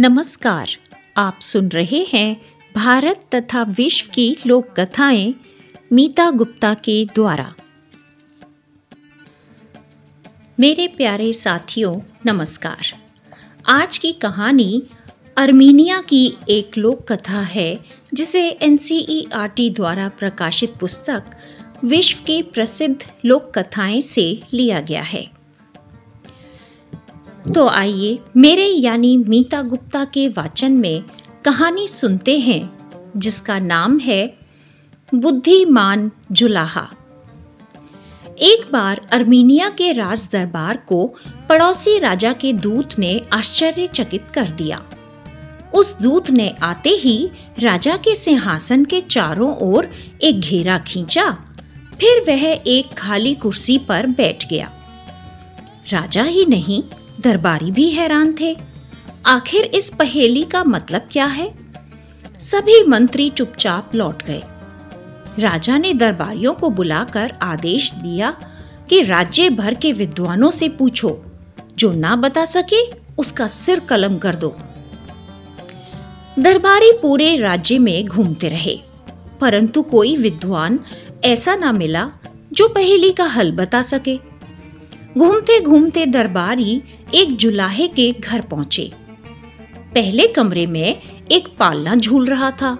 नमस्कार, आप सुन रहे हैं भारत तथा विश्व की लोक कथाएँ मीता गुप्ता के द्वारा। मेरे प्यारे साथियों, नमस्कार। आज की कहानी अर्मीनिया की एक लोक कथा है, जिसे एनसीईआरटी द्वारा प्रकाशित पुस्तक विश्व की प्रसिद्ध लोक कथाएँ से लिया गया है। तो आइए मेरे यानी मीता गुप्ता के वाचन में कहानी सुनते हैं, जिसका नाम है बुद्धिमान जुलाहा एक बार अर्मीनिया के राज दरबार को पड़ोसी राजा के दूत ने आश्चर्यचकित कर दिया। उस दूत ने आते ही राजा के सिंहासन के चारों ओर एक घेरा खींचा, फिर वह एक खाली कुर्सी पर बैठ गया। राजा ही नहीं दरबारी भी हैरान थे। आखिर इस पहेली का मतलब क्या है? सभी मंत्री चुपचाप लौट गए। राजा ने दरबारियों को बुलाकर आदेश दिया कि राज्य भर के विद्वानों से पूछो। जो ना बता सके, उसका सिर कलम कर दो। दरबारी पूरे राज्य में घूमते रहे। परंतु कोई विद्वान ऐसा ना मिला जो पहेली का हल बता सके। घूमते घूमते दरबारी एक जुलाहे के घर पहुँचे। पहले कमरे में एक पालना झूल रहा था।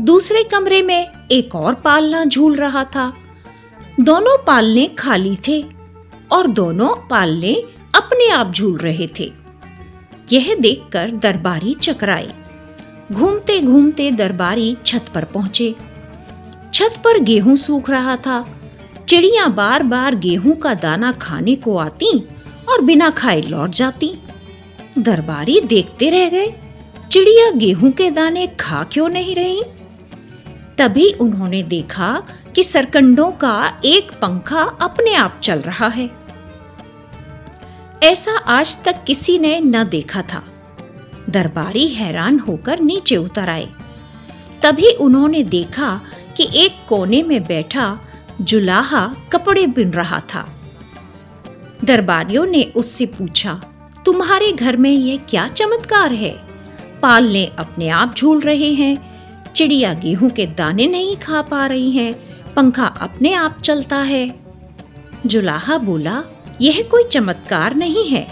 दूसरे कमरे में एक और पालना झूल रहा था। दोनों पालने खाली थे और दोनों पालने अपने आप झूल रहे थे। यह देखकर दरबारी चकराए घूमते घूमते दरबारी छत पर पहुँचे। छत पर गेहूँ सूख रहा था। चिड़िया बार बार गेहूँ का दाना खाने को आती और बिना खाए लौट जाती। दरबारी देखते रह गए, चिड़िया गेहूँ के दाने खा क्यों नहीं रही? तभी उन्होंने देखा कि सरकंडों का एक पंखा अपने आप चल रहा है। ऐसा आज तक किसी ने न देखा था। दरबारी हैरान होकर नीचे उतर आए। तभी उन्होंने देखा कि एक कोने में बैठा जुलाहा कपड़े बिन रहा था। दरबारियों ने उससे पूछा, तुम्हारे घर में यह क्या चमत्कार है? पालने अपने आप झूल रहे हैं, चिड़िया गेहूँ के दाने नहीं खा पा रही हैं, पंखा अपने आप चलता है। जुलाहा बोला, यह कोई चमत्कार नहीं है।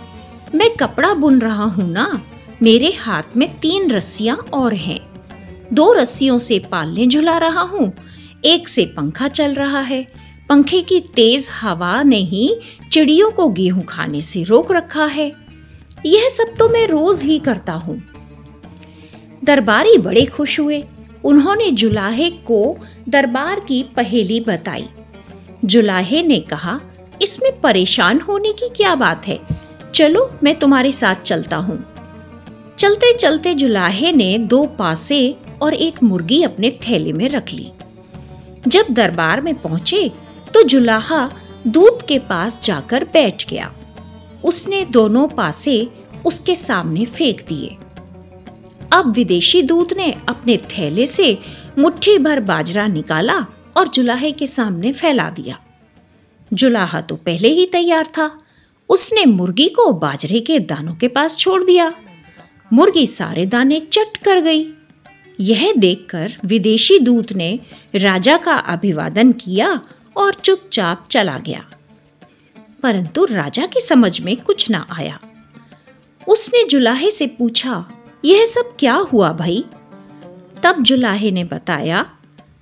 मैं कपड़ा बुन रहा हूँ ना, मेरे हाथ में तीन रस्सियाँ और हैं। दो रस्सियों से पालने झुला रहा हूँ एक से पंखा चल रहा है। पंखे की तेज हवा ने ही चिड़ियों को गेहूँ खाने से रोक रखा है। यह सब तो मैं रोज ही करता हूँ। दरबारी बड़े खुश हुए। उन्होंने जुलाहे को दरबार की पहेली बताई। जुलाहे ने कहा, इसमें परेशान होने की क्या बात है? चलो, मैं तुम्हारे साथ चलता हूँ। चलते चलते जुलाहे ने दो पासे और एक मुर्गी अपने थैले में रख ली। जब दरबार में पहुँचे तो जुलाहा दूत के पास जाकर बैठ गया। उसने दोनों पासे उसके सामने फेंक दिए। अब विदेशी दूत ने अपने थैले से मुट्ठी भर बाजरा निकाला और जुलाहे के सामने फैला दिया। जुलाहा तो पहले ही तैयार था। उसने मुर्गी को बाजरे के दानों के पास छोड़ दिया। मुर्गी सारे दाने चट कर गई। यह देखकर विदेशी दूत ने राजा का अभिवादन किया और चुपचाप चला गया। परंतु राजा की समझ में कुछ ना आया। उसने जुलाहे से पूछा, यह सब क्या हुआ भाई? तब जुलाहे ने बताया,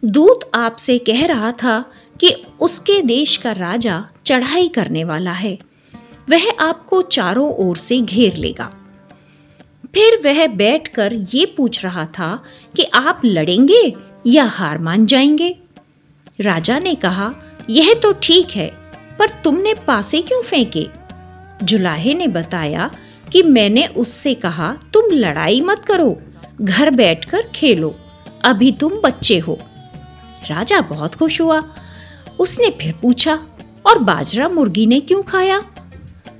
दूत आपसे कह रहा था कि उसके देश का राजा चढ़ाई करने वाला है। वह आपको चारों ओर से घेर लेगा। फिर वह बैठकर ये पूछ रहा था कि आप लड़ेंगे या हार मान जाएँगे? राजा ने कहा, यह तो ठीक है, पर तुमने पासे क्यों फेंके? जुलाहे ने बताया कि मैंने उससे कहा, तुम लड़ाई मत करो, घर बैठकर खेलो, अभी तुम बच्चे हो। राजा बहुत खुश हुआ, उसने फिर पूछा, और बाजरा मुर्गी ने क्यों खाया?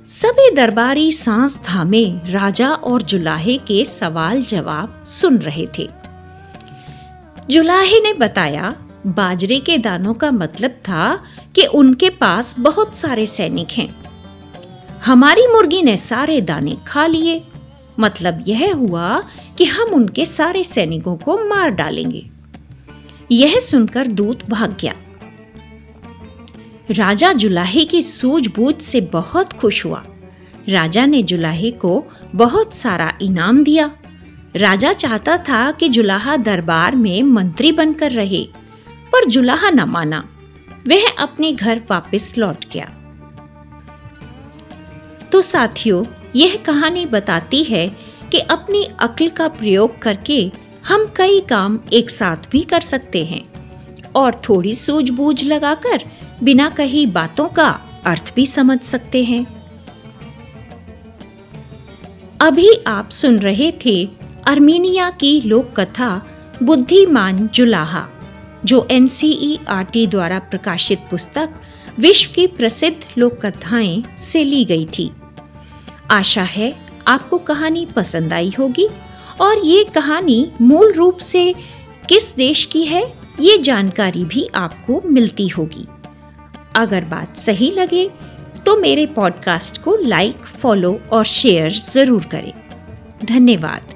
सभी दरबारी सांस थामे, राजा और जुलाहे के सवाल जवाब सुन रहे थे। जुलाहे ने बताया, बाजरे के दानों का मतलब था कि उनके पास बहुत सारे सैनिक हैं। हमारी मुर्गी ने सारे दाने खा लिए। मतलब यह हुआ कि हम उनके सारे सैनिकों को मार डालेंगे। यह सुनकर दूत भाग गया। राजा जुलाहे की सूझबूझ से बहुत खुश हुआ। राजा ने जुलाहे को बहुत सारा इनाम दिया। राजा चाहता था कि जुलाहा दरबार में मंत्री बनकर रहे, पर जुलाहा न माना। वह अपने घर वापस लौट गया। तो साथियों, यह कहानी बताती है कि अपनी अक्ल का प्रयोग करके हम कई काम एक साथ भी कर सकते हैं और थोड़ी सूझबूझ लगाकर बिना कही बातों का अर्थ भी समझ सकते हैं। अभी आप सुन रहे थे अर्मीनिया की लोक कथा बुद्धिमान जुलाहा, जो एन द्वारा प्रकाशित पुस्तक विश्व की प्रसिद्ध लोक कथाएँ से ली गई थी। आशा है आपको कहानी पसंद आई होगी और ये कहानी मूल रूप से किस देश की है, ये जानकारी भी आपको मिलती होगी। अगर बात सही लगे तो मेरे पॉडकास्ट को लाइक फॉलो और शेयर ज़रूर करें। धन्यवाद।